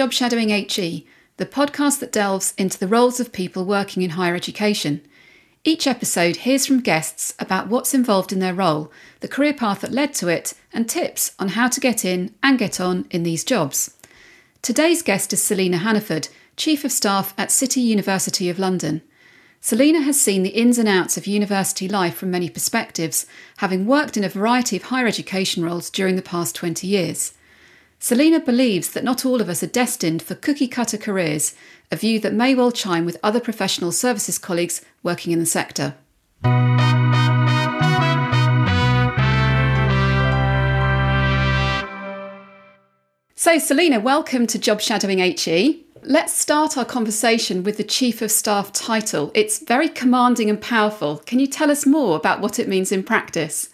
Job Shadowing HE, the podcast that delves into the roles of people working in higher education. Each episode hears from guests about what's involved in their role, the career path that led to it, and tips on how to get in and get on in these jobs. Today's guest is Selina Hannaford, Chief of Staff at City University of London. Selina has seen the ins and outs of university life from many perspectives, having worked in a variety of higher education roles during the past 20 years. Selina believes that not all of us are destined for cookie cutter careers, a view that may well chime with other professional services colleagues working in the sector. So, Selina, welcome to Job Shadowing HE. Let's start our conversation with the Chief of Staff title. It's very commanding and powerful. Can you tell us more about what it means in practice?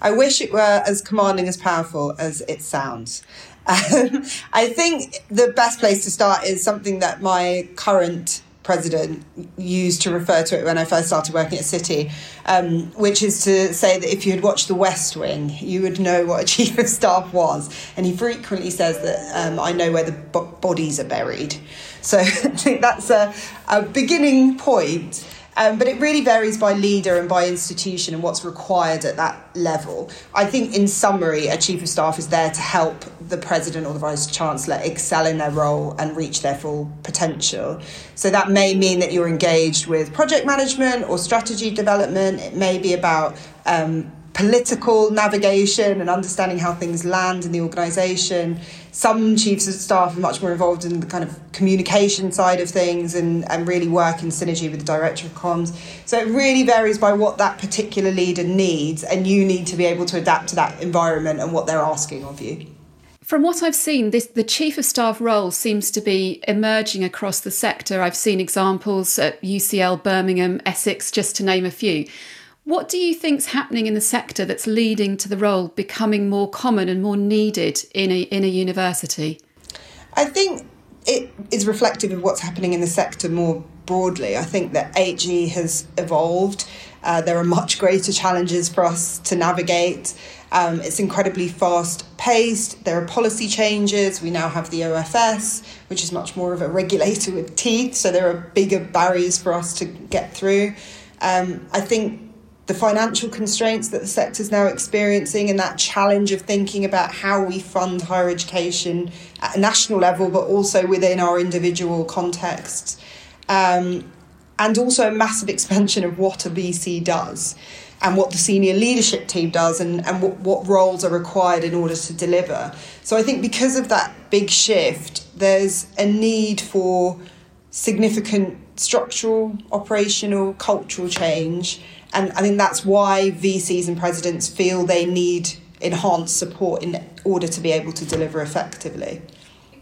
I wish it were as commanding as powerful as it sounds. Um, I think the best place to start is something that my current president used to refer to it when I first started working at City, um, which is to say that if you had watched The West Wing, you would know what a chief of staff was. And he frequently says that um, I know where the bodies are buried. So I think that's a, a beginning point. Um, but it really varies by leader and by institution and what's required at that level. I think, in summary, a chief of staff is there to help the president or the vice chancellor excel in their role and reach their full potential. So that may mean that you're engaged with project management or strategy development. It may be about um, political navigation and understanding how things land in the organisation. Some chiefs of staff are much more involved in the kind of communication side of things and, and really work in synergy with the director of comms. So it really varies by what that particular leader needs, and you need to be able to adapt to that environment and what they're asking of you. From what I've seen, this, the chief of staff role seems to be emerging across the sector. I've seen examples at UCL, Birmingham, Essex, just to name a few. What do you think's happening in the sector that's leading to the role becoming more common and more needed in a, in a university? I think it is reflective of what's happening in the sector more broadly. I think that HE has evolved. Uh, there are much greater challenges for us to navigate. Um, it's incredibly fast paced. There are policy changes. We now have the OFS, which is much more of a regulator with teeth. So there are bigger barriers for us to get through. Um, I think the financial constraints that the sector is now experiencing and that challenge of thinking about how we fund higher education at a national level, but also within our individual contexts. Um, and also a massive expansion of what a VC does and what the senior leadership team does and, and what, what roles are required in order to deliver. So I think because of that big shift, there's a need for significant structural, operational, cultural change and I think that's why VCs and presidents feel they need enhanced support in order to be able to deliver effectively.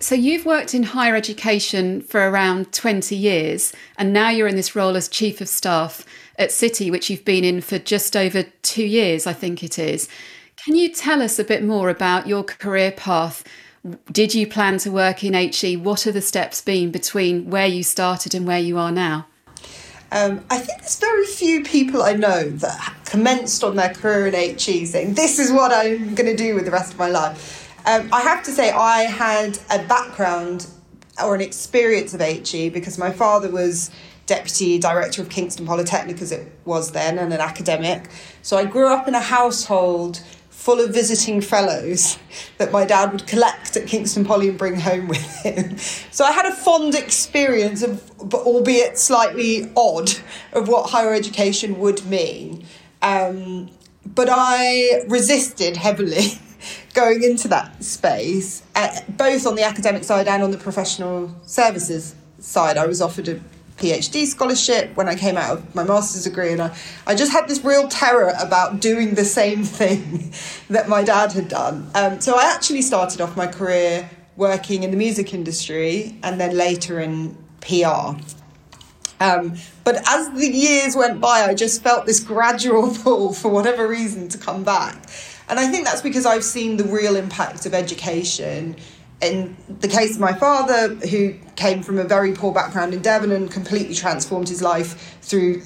So you've worked in higher education for around 20 years, and now you're in this role as Chief of Staff at City, which you've been in for just over two years, I think it is. Can you tell us a bit more about your career path? Did you plan to work in HE? What are the steps been between where you started and where you are now? Um, I think there's very few people I know that commenced on their career in HE saying, This is what I'm going to do with the rest of my life. Um, I have to say, I had a background or an experience of HE because my father was deputy director of Kingston Polytechnic as it was then and an academic. So I grew up in a household full of visiting fellows that my dad would collect at Kingston Poly and bring home with him. So I had a fond experience of, albeit slightly odd, of what higher education would mean. Um, but I resisted heavily going into that space, uh, both on the academic side and on the professional services side. I was offered a PhD scholarship when I came out of my master's degree, and I, I just had this real terror about doing the same thing that my dad had done. Um, so I actually started off my career working in the music industry and then later in PR. Um, but as the years went by, I just felt this gradual pull for whatever reason to come back. And I think that's because I've seen the real impact of education in the case of my father, who came from a very poor background in Devon and completely transformed his life through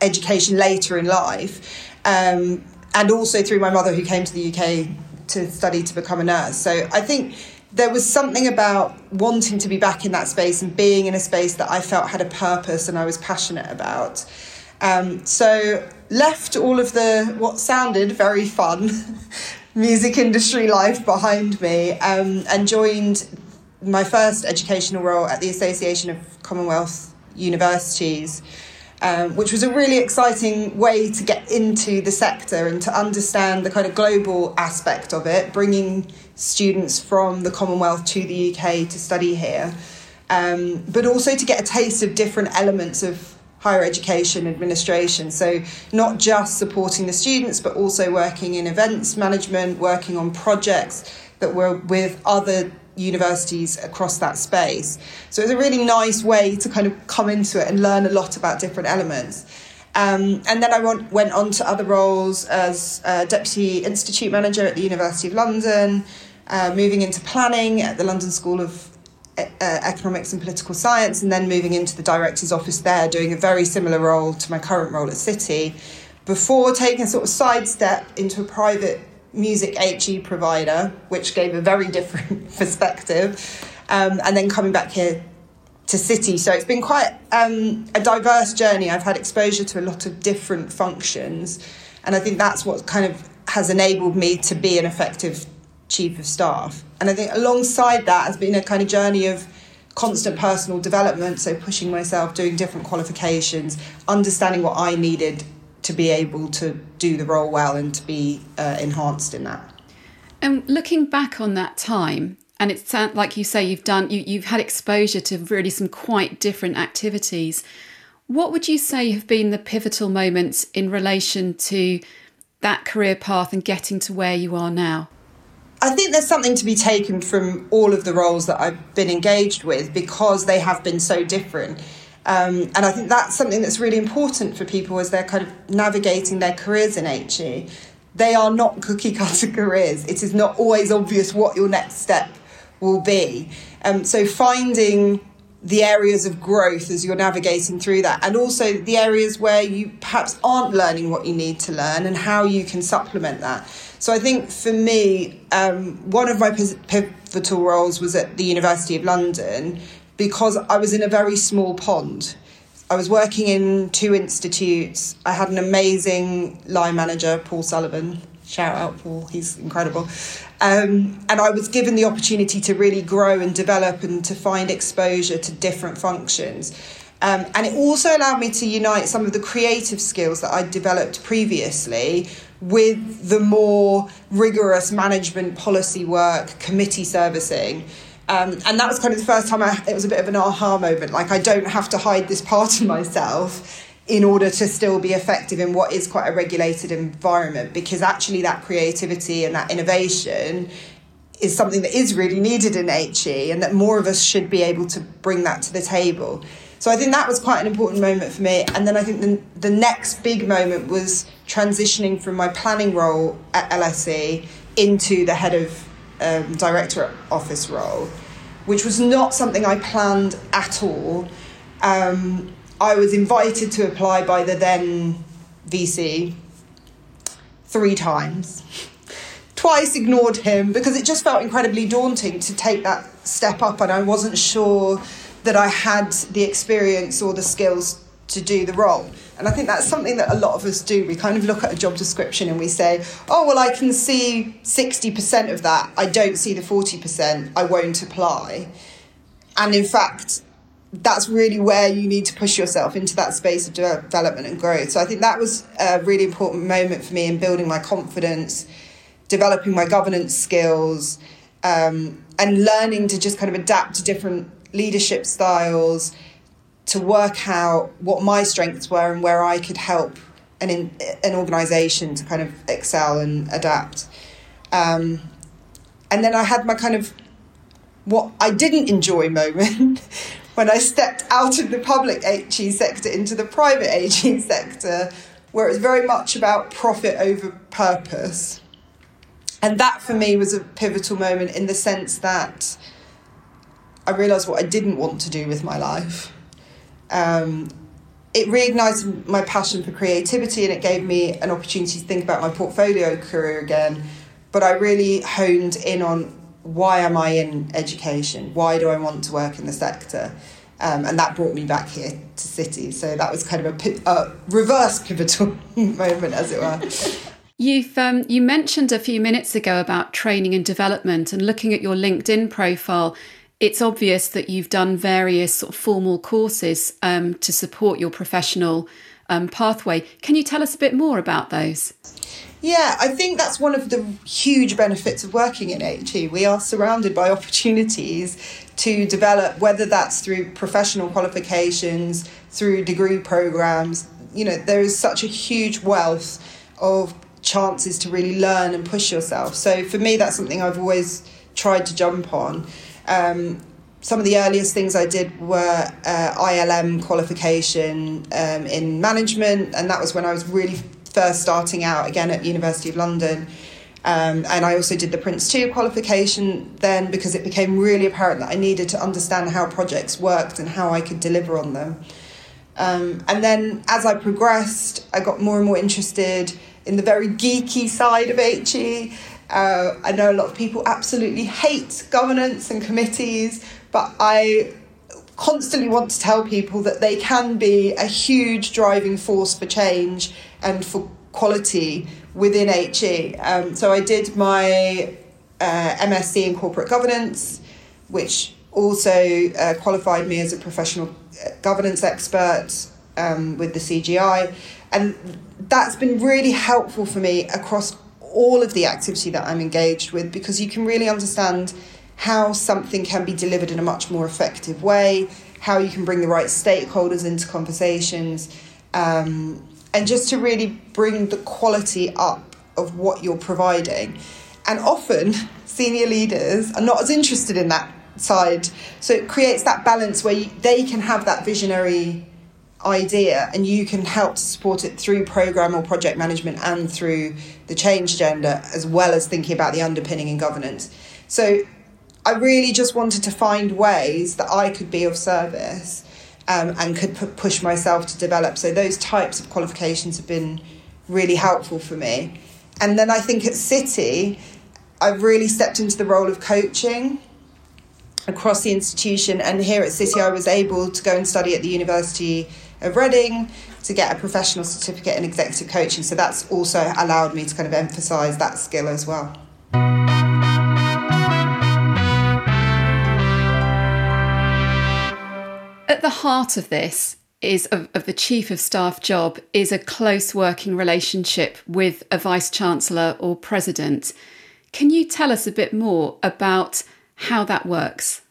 education later in life, um, and also through my mother, who came to the UK to study to become a nurse. So I think there was something about wanting to be back in that space and being in a space that I felt had a purpose and I was passionate about. Um, so left all of the what sounded very fun music industry life behind me um, and joined my first educational role at the Association of Commonwealth Universities. Um, which was a really exciting way to get into the sector and to understand the kind of global aspect of it, bringing students from the Commonwealth to the UK to study here, um, but also to get a taste of different elements of higher education administration. So, not just supporting the students, but also working in events management, working on projects that were with other universities across that space. So, it's a really nice way to kind of come into it and learn a lot about different elements. Um, and then I went, on to other roles as Deputy Institute Manager at the University of London, uh, moving into planning at the London School of uh, Economics and Political Science, and then moving into the Director's Office there, doing a very similar role to my current role at City, before taking a sort of sidestep into a private music HE provider, which gave a very different perspective, um, and then coming back here to City. So it's been quite um, a diverse journey. I've had exposure to a lot of different functions, and I think that's what kind of has enabled me to be an effective chief of staff. And I think alongside that has been a kind of journey of constant personal development, so pushing myself, doing different qualifications, understanding what I needed to be able to do the role well and to be uh, enhanced in that. And looking back on that time, and it sounds like you say you've done you, you've had exposure to really some quite different activities. What would you say have been the pivotal moments in relation to that career path and getting to where you are now? I think there's something to be taken from all of the roles that I've been engaged with because they have been so different. Um, and I think that's something that's really important for people as they're kind of navigating their careers in HE. They are not cookie cutter careers. It is not always obvious what your next step will be. Um, so finding the areas of growth as you're navigating through that, and also the areas where you perhaps aren't learning what you need to learn and how you can supplement that. So I think for me, um, one of my pivotal roles was at the University of London because I was in a very small pond. I was working in two institutes. I had an amazing line manager, Paul Sullivan. Shout out, Paul, he's incredible. Um, and I was given the opportunity to really grow and develop and to find exposure to different functions. Um, and it also allowed me to unite some of the creative skills that I'd developed previously with the more rigorous management policy work, committee servicing. Um, and that was kind of the first time I, it was a bit of an aha moment. Like, I don't have to hide this part of myself in order to still be effective in what is quite a regulated environment, because actually, that creativity and that innovation is something that is really needed in HE, and that more of us should be able to bring that to the table. So I think that was quite an important moment for me. And then I think the, the next big moment was transitioning from my planning role at LSE into the head of um, director office role, which was not something I planned at all. Um, I was invited to apply by the then VC three times. Twice ignored him because it just felt incredibly daunting to take that step up, and I wasn't sure that I had the experience or the skills to do the role. And I think that's something that a lot of us do. We kind of look at a job description and we say, oh, well, I can see 60% of that. I don't see the 40%. I won't apply. And in fact, that's really where you need to push yourself into that space of development and growth. So I think that was a really important moment for me in building my confidence, developing my governance skills, um, and learning to just kind of adapt to different leadership styles to work out what my strengths were and where I could help an, in, an organization to kind of excel and adapt. Um, and then I had my kind of what I didn't enjoy moment when I stepped out of the public HE sector into the private HE sector, where it was very much about profit over purpose. And that for me was a pivotal moment in the sense that I realised what I didn't want to do with my life. Um, it reignited my passion for creativity and it gave me an opportunity to think about my portfolio career again. But I really honed in on why am I in education? Why do I want to work in the sector? Um, and that brought me back here to City. So that was kind of a, a reverse pivotal moment, as it were. You've um, you mentioned a few minutes ago about training and development, and looking at your LinkedIn profile, it's obvious that you've done various sort of formal courses um, to support your professional um, pathway. Can you tell us a bit more about those? Yeah, I think that's one of the huge benefits of working in HE. We are surrounded by opportunities to develop, whether that's through professional qualifications, through degree programs. You know, there is such a huge wealth of chances to really learn and push yourself. So for me, that's something I've always tried to jump on. Um, some of the earliest things I did were uh, ILM qualification um, in management, and that was when I was really first starting out again at University of London. Um, and I also did the Prince 2 qualification then because it became really apparent that I needed to understand how projects worked and how I could deliver on them. Um, and then as I progressed, I got more and more interested in the very geeky side of HE. Uh, I know a lot of people absolutely hate governance and committees, but I constantly want to tell people that they can be a huge driving force for change and for quality within HE. Um, so I did my uh, MSc in corporate governance, which also uh, qualified me as a professional uh, governance expert um, with the CGI. And that's been really helpful for me across all of the activity that I'm engaged with because you can really understand how something can be delivered in a much more effective way, how you can bring the right stakeholders into conversations, um, and just to really bring the quality up of what you're providing. And often, senior leaders are not as interested in that side. So it creates that balance where you, they can have that visionary idea and you can help to support it through program or project management and through the change agenda as well as thinking about the underpinning and governance. So i really just wanted to find ways that i could be of service um, and could p- push myself to develop. So those types of qualifications have been really helpful for me. And then i think at city i've really stepped into the role of coaching across the institution. And here at city i was able to go and study at the university of Reading to get a professional certificate in executive coaching. So that's also allowed me to kind of emphasize that skill as well. At the heart of this is of, of, the chief of staff job is a close working relationship with a vice chancellor or president. Can you tell us a bit more about how that works?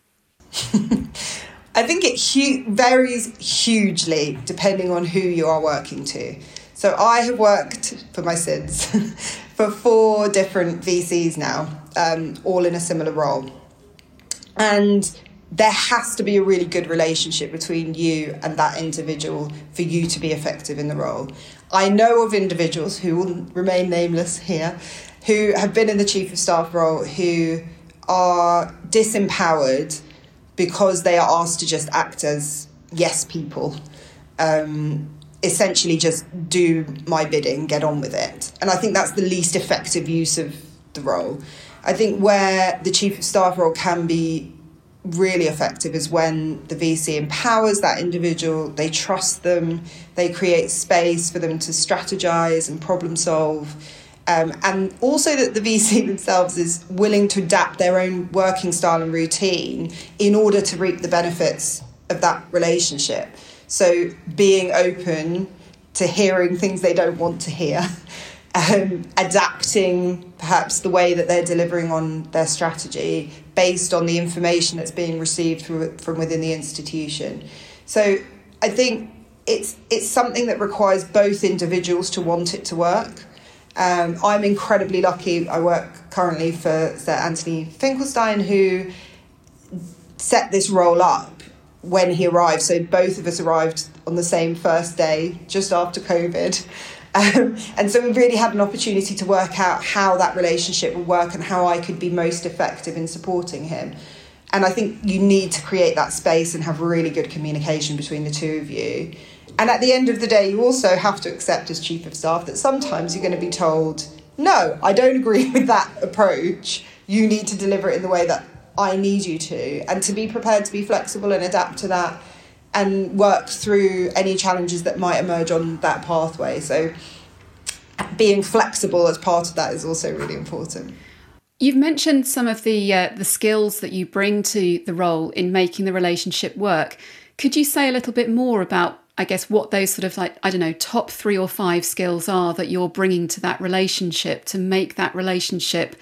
I think it hu- varies hugely depending on who you are working to. So I have worked for my sins for four different VCs now, um, all in a similar role. And there has to be a really good relationship between you and that individual for you to be effective in the role. I know of individuals who will remain nameless here who have been in the chief of staff role who are disempowered because they are asked to just act as yes people. Um, essentially, just do my bidding, get on with it. And I think that's the least effective use of the role. I think where the chief of staff role can be really effective is when the VC empowers that individual, they trust them, they create space for them to strategize and problem solve um, and also that the VC themselves is willing to adapt their own working style and routine in order to reap the benefits of that relationship. So being open to hearing things they don't want to hear, um, adapting perhaps the way that they're delivering on their strategy based on the information that's being received from, from within the institution. So I think it's it's something that requires both individuals to want it to work um, I'm incredibly lucky. I work currently for Sir Anthony Finkelstein, who set this role up when he arrived. So both of us arrived on the same first day, just after COVID. Um, and so we really had an opportunity to work out how that relationship would work and how I could be most effective in supporting him. And I think you need to create that space and have really good communication between the two of you. And at the end of the day, you also have to accept as chief of staff that sometimes you're going to be told no, I don't agree with that approach. You need to deliver it in the way that I need you to, and to be prepared to be flexible and adapt to that and work through any challenges that might emerge on that pathway. So, being flexible as part of that is also really important. You've mentioned some of the uh, the skills that you bring to the role in making the relationship work. Could you say a little bit more about, I guess, what those sort of like I don't know top three or five skills are that you're bringing to that relationship to make that relationship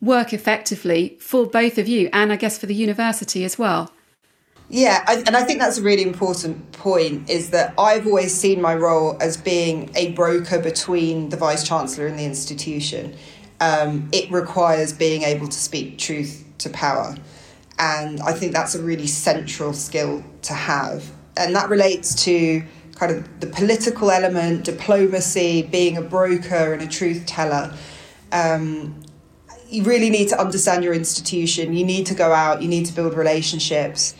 work effectively for both of you and I guess for the university as well? Yeah, I, and I think that's a really important point is that I've always seen my role as being a broker between the Vice Chancellor and the institution. Um, it requires being able to speak truth to power. And I think that's a really central skill to have. And that relates to kind of the political element, diplomacy, being a broker and a truth teller. Um, you really need to understand your institution. You need to go out, you need to build relationships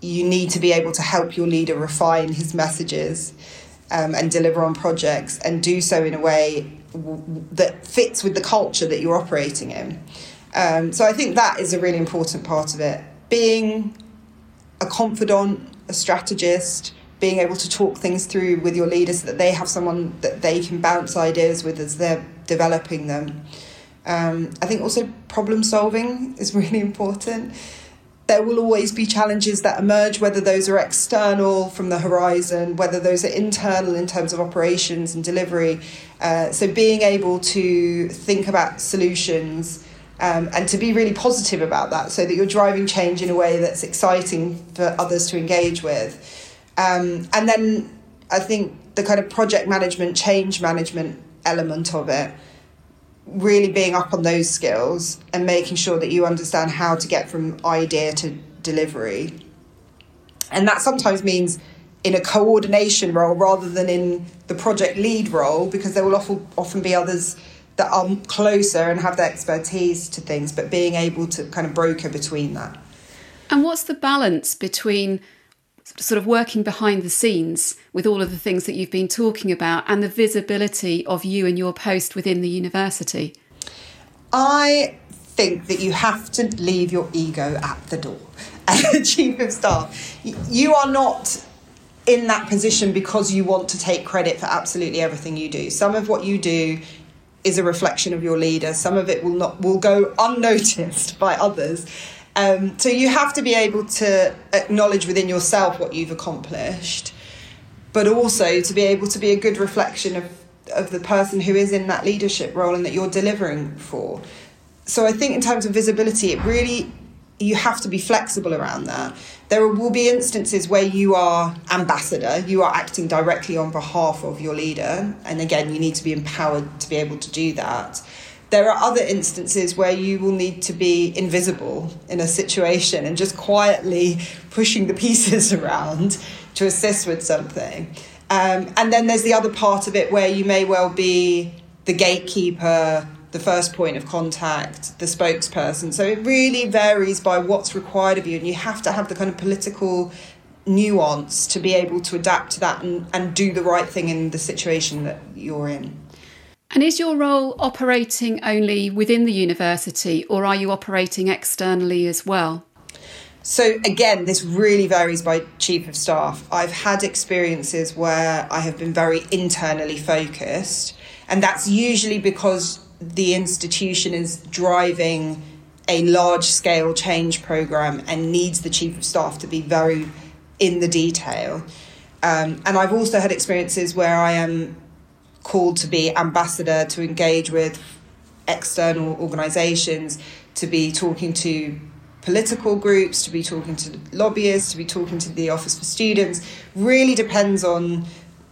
you need to be able to help your leader refine his messages um, and deliver on projects and do so in a way that fits with the culture that you're operating in. Um, so I think that is a really important part of it. Being a confidant, a strategist, being able to talk things through with your leaders so that they have someone that they can bounce ideas with as they're developing them. Um, I think also problem solving is really important there will always be challenges that emerge, whether those are external from the horizon, whether those are internal in terms of operations and delivery. Uh, so, being able to think about solutions um, and to be really positive about that so that you're driving change in a way that's exciting for others to engage with. Um, and then I think the kind of project management, change management element of it really being up on those skills and making sure that you understand how to get from idea to delivery. And that sometimes means in a coordination role rather than in the project lead role because there will often often be others that are closer and have the expertise to things but being able to kind of broker between that. And what's the balance between sort of working behind the scenes with all of the things that you've been talking about and the visibility of you and your post within the university? I think that you have to leave your ego at the door as a chief of staff. You are not in that position because you want to take credit for absolutely everything you do. Some of what you do is a reflection of your leader. Some of it will not will go unnoticed by others. Um, so you have to be able to acknowledge within yourself what you've accomplished, but also to be able to be a good reflection of, of the person who is in that leadership role and that you're delivering for. So I think in terms of visibility, it really you have to be flexible around that. There will be instances where you are ambassador, you are acting directly on behalf of your leader, and again, you need to be empowered to be able to do that there are other instances where you will need to be invisible in a situation and just quietly pushing the pieces around to assist with something. Um, and then there's the other part of it where you may well be the gatekeeper, the first point of contact, the spokesperson. So it really varies by what's required of you, and you have to have the kind of political nuance to be able to adapt to that and, and do the right thing in the situation that you're in. And is your role operating only within the university or are you operating externally as well? So, again, this really varies by chief of staff. I've had experiences where I have been very internally focused, and that's usually because the institution is driving a large scale change program and needs the chief of staff to be very in the detail. Um, and I've also had experiences where I am called to be ambassador to engage with external organizations to be talking to political groups to be talking to lobbyists to be talking to the office for students really depends on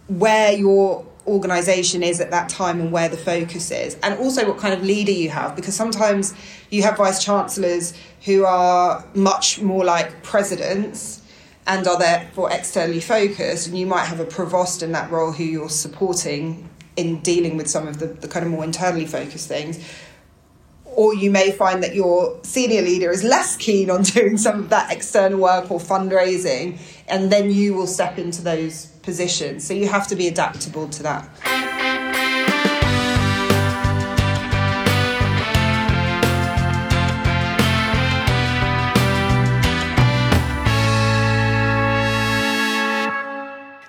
where your organization is at that time and where the focus is and also what kind of leader you have because sometimes you have vice chancellors who are much more like presidents and are therefore externally focused and you might have a provost in that role who you're supporting in dealing with some of the, the kind of more internally focused things. Or you may find that your senior leader is less keen on doing some of that external work or fundraising, and then you will step into those positions. So you have to be adaptable to that.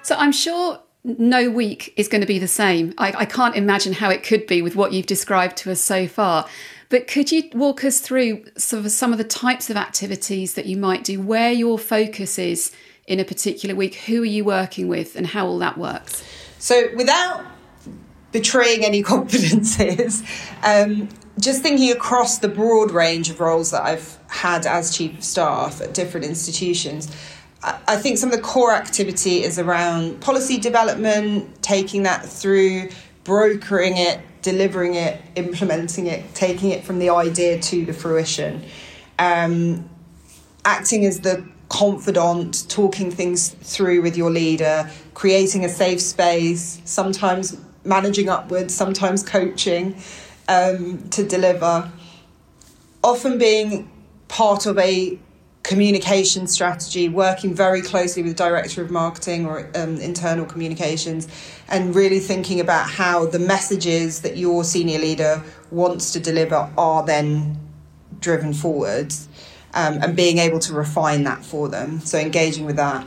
So I'm sure no week is going to be the same. I, I, can't imagine how it could be with what you've described to us so far. But could you walk us through sort of some of the types of activities that you might do, where your focus is in a particular week, who are you working with, and how all that works? So, without betraying any confidences, um, just thinking across the broad range of roles that I've had as chief of staff at different institutions, I think some of the core activity is around policy development, taking that through, brokering it, delivering it, implementing it, taking it from the idea to the fruition. Um, acting as the confidant, talking things through with your leader, creating a safe space, sometimes managing upwards, sometimes coaching um, to deliver. Often being part of a communication strategy, working very closely with the director of marketing or um, internal communications, and really thinking about how the messages that your senior leader wants to deliver are then driven forward, um, and being able to refine that for them. So engaging with that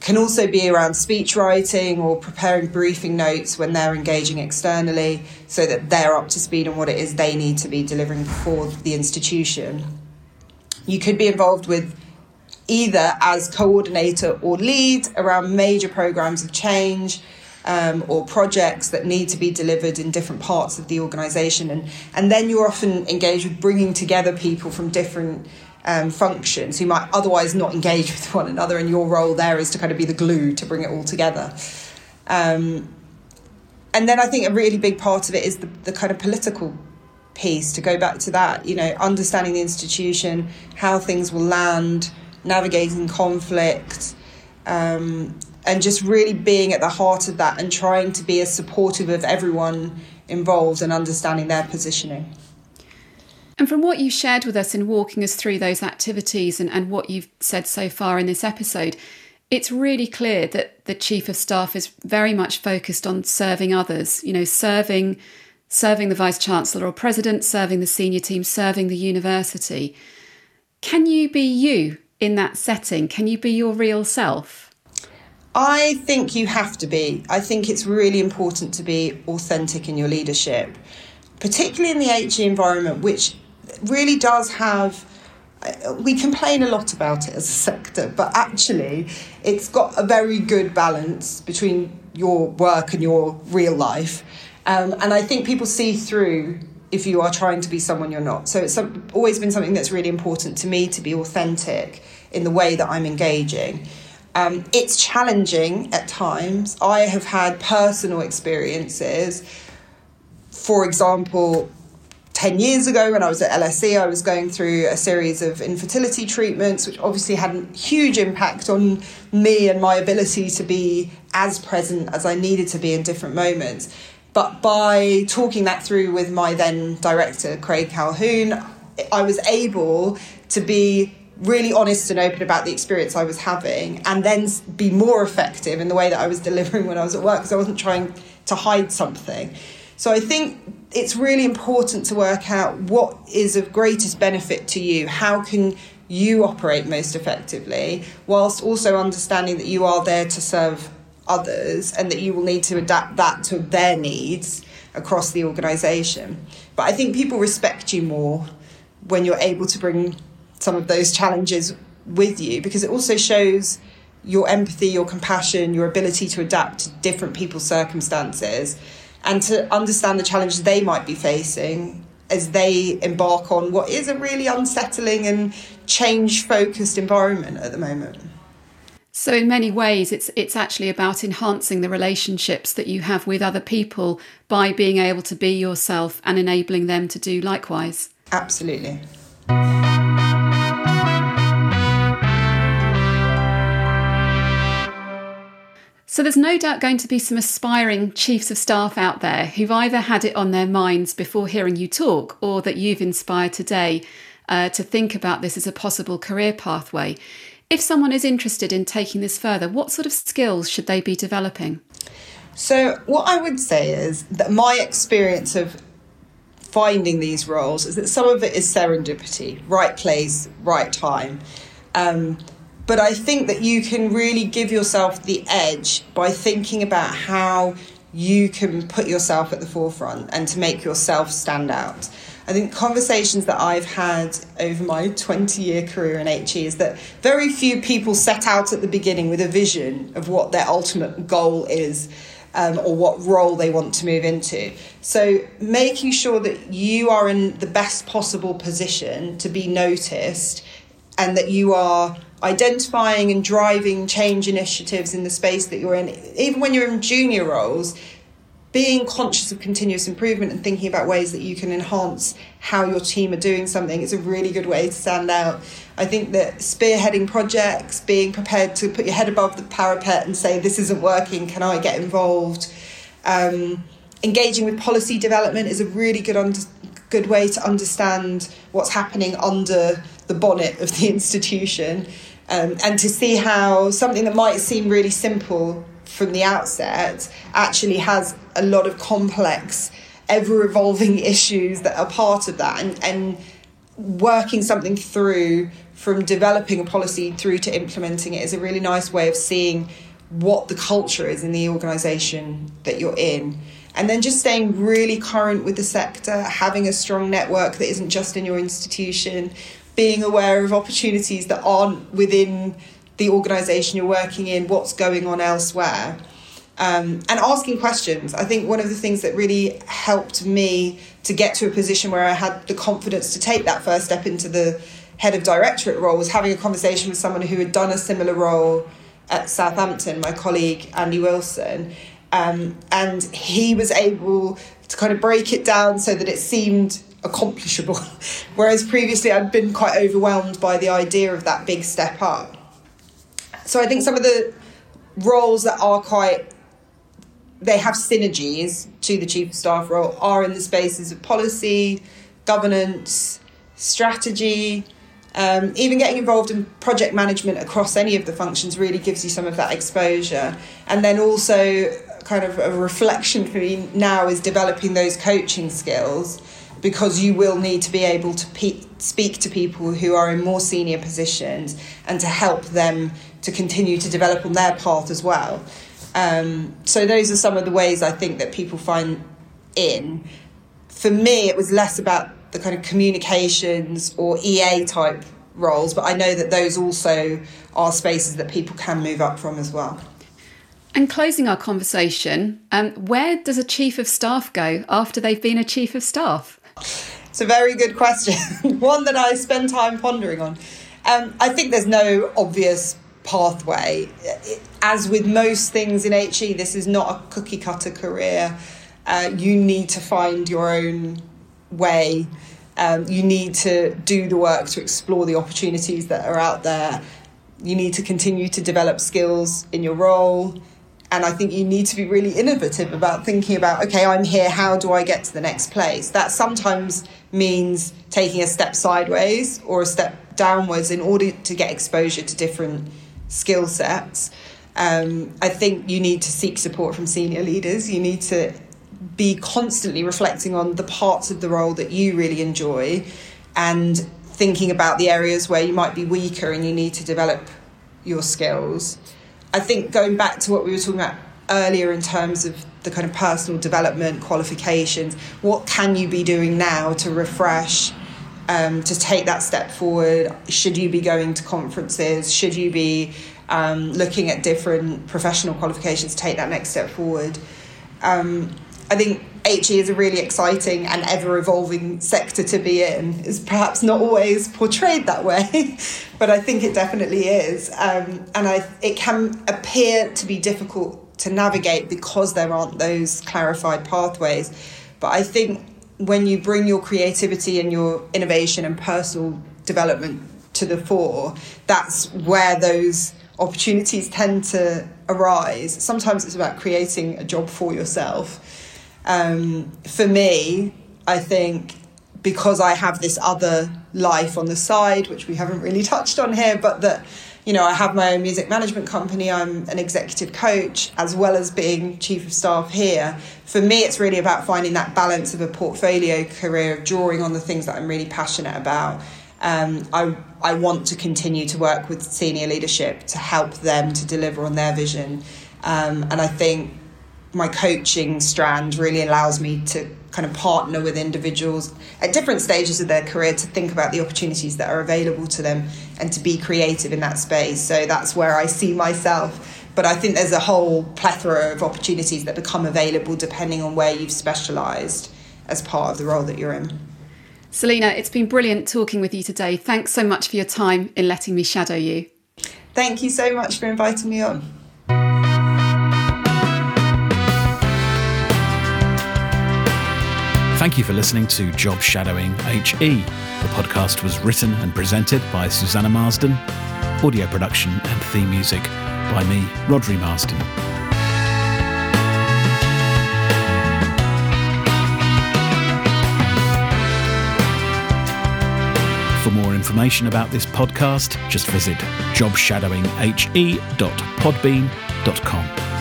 can also be around speech writing or preparing briefing notes when they're engaging externally so that they're up to speed on what it is they need to be delivering for the institution. You could be involved with either as coordinator or lead around major programs of change um, or projects that need to be delivered in different parts of the organization. And, and then you're often engaged with bringing together people from different um, functions who might otherwise not engage with one another, and your role there is to kind of be the glue to bring it all together. Um, and then I think a really big part of it is the, the kind of political piece to go back to that, you know, understanding the institution, how things will land, navigating conflict, um, and just really being at the heart of that and trying to be as supportive of everyone involved and understanding their positioning. And from what you shared with us in walking us through those activities and, and what you've said so far in this episode, it's really clear that the chief of staff is very much focused on serving others, you know, serving serving the vice chancellor or president, serving the senior team, serving the university. Can you be you in that setting? Can you be your real self? I think you have to be. I think it's really important to be authentic in your leadership, particularly in the HE environment, which really does have. We complain a lot about it as a sector, but actually, it's got a very good balance between your work and your real life. Um, and I think people see through if you are trying to be someone you're not. So it's always been something that's really important to me to be authentic in the way that I'm engaging. Um, it's challenging at times. I have had personal experiences. For example, 10 years ago when I was at LSE, I was going through a series of infertility treatments, which obviously had a huge impact on me and my ability to be as present as I needed to be in different moments. But by talking that through with my then director, Craig Calhoun, I was able to be really honest and open about the experience I was having and then be more effective in the way that I was delivering when I was at work because I wasn't trying to hide something. So I think it's really important to work out what is of greatest benefit to you. How can you operate most effectively whilst also understanding that you are there to serve others and that you will need to adapt that to their needs across the organization. But I think people respect you more when you're able to bring some of those challenges with you because it also shows your empathy, your compassion, your ability to adapt to different people's circumstances and to understand the challenges they might be facing as they embark on what is a really unsettling and change focused environment at the moment. So in many ways it's it's actually about enhancing the relationships that you have with other people by being able to be yourself and enabling them to do likewise. Absolutely. So there's no doubt going to be some aspiring chiefs of staff out there who've either had it on their minds before hearing you talk or that you've inspired today uh, to think about this as a possible career pathway. If someone is interested in taking this further, what sort of skills should they be developing? So, what I would say is that my experience of finding these roles is that some of it is serendipity, right place, right time. Um, but I think that you can really give yourself the edge by thinking about how you can put yourself at the forefront and to make yourself stand out. I think conversations that I've had over my 20 year career in HE is that very few people set out at the beginning with a vision of what their ultimate goal is. Um, or what role they want to move into. So, making sure that you are in the best possible position to be noticed and that you are identifying and driving change initiatives in the space that you're in, even when you're in junior roles, being conscious of continuous improvement and thinking about ways that you can enhance how your team are doing something is a really good way to stand out. I think that spearheading projects, being prepared to put your head above the parapet and say, this isn't working, can I get involved? Um, engaging with policy development is a really good, under, good way to understand what's happening under the bonnet of the institution um, and to see how something that might seem really simple from the outset actually has a lot of complex, ever evolving issues that are part of that, and, and working something through from developing a policy through to implementing it is a really nice way of seeing what the culture is in the organisation that you're in. And then just staying really current with the sector, having a strong network that isn't just in your institution, being aware of opportunities that aren't within the organisation you're working in, what's going on elsewhere, um, and asking questions. I think one of the things that really helped me to get to a position where I had the confidence to take that first step into the head of directorate role was having a conversation with someone who had done a similar role at Southampton, my colleague Andy Wilson. Um, and he was able to kind of break it down so that it seemed accomplishable. Whereas previously I'd been quite overwhelmed by the idea of that big step up. So I think some of the roles that are quite they have synergies to the chief of staff role are in the spaces of policy, governance, strategy, um, even getting involved in project management across any of the functions really gives you some of that exposure. And then also, kind of a reflection for me now is developing those coaching skills because you will need to be able to pe- speak to people who are in more senior positions and to help them to continue to develop on their path as well. Um, so those are some of the ways I think that people find in. For me, it was less about the kind of communications or EA type roles, but I know that those also are spaces that people can move up from as well. And closing our conversation, um, where does a chief of staff go after they've been a chief of staff? It's a very good question, one that I spend time pondering on. Um, I think there's no obvious pathway. As with most things in HE, this is not a cookie cutter career. Uh, you need to find your own way. Um, you need to do the work to explore the opportunities that are out there. You need to continue to develop skills in your role. And I think you need to be really innovative about thinking about, okay, I'm here, how do I get to the next place? That sometimes means taking a step sideways or a step downwards in order to get exposure to different skill sets. Um, I think you need to seek support from senior leaders. You need to be constantly reflecting on the parts of the role that you really enjoy and thinking about the areas where you might be weaker and you need to develop your skills. I think going back to what we were talking about earlier in terms of the kind of personal development qualifications, what can you be doing now to refresh? Um, to take that step forward? Should you be going to conferences? Should you be um, looking at different professional qualifications to take that next step forward? Um, I think HE is a really exciting and ever evolving sector to be in. It's perhaps not always portrayed that way, but I think it definitely is. Um, and I, it can appear to be difficult to navigate because there aren't those clarified pathways. But I think when you bring your creativity and your innovation and personal development to the fore, that's where those opportunities tend to arise. Sometimes it's about creating a job for yourself um, for me, I think because I have this other life on the side, which we haven't really touched on here, but that, you know, I have my own music management company, I'm an executive coach, as well as being chief of staff here. For me, it's really about finding that balance of a portfolio career, drawing on the things that I'm really passionate about. Um, I, I want to continue to work with senior leadership to help them to deliver on their vision. Um, and I think my coaching strand really allows me to kind of partner with individuals at different stages of their career to think about the opportunities that are available to them and to be creative in that space. So that's where I see myself. But I think there's a whole plethora of opportunities that become available depending on where you've specialised as part of the role that you're in. Selina, it's been brilliant talking with you today. Thanks so much for your time in letting me shadow you. Thank you so much for inviting me on. Thank you for listening to Job Shadowing HE. The podcast was written and presented by Susanna Marsden, audio production and theme music by me, Rhodri Marsden. For more information about this podcast, just visit jobshadowinghe.podbean.com.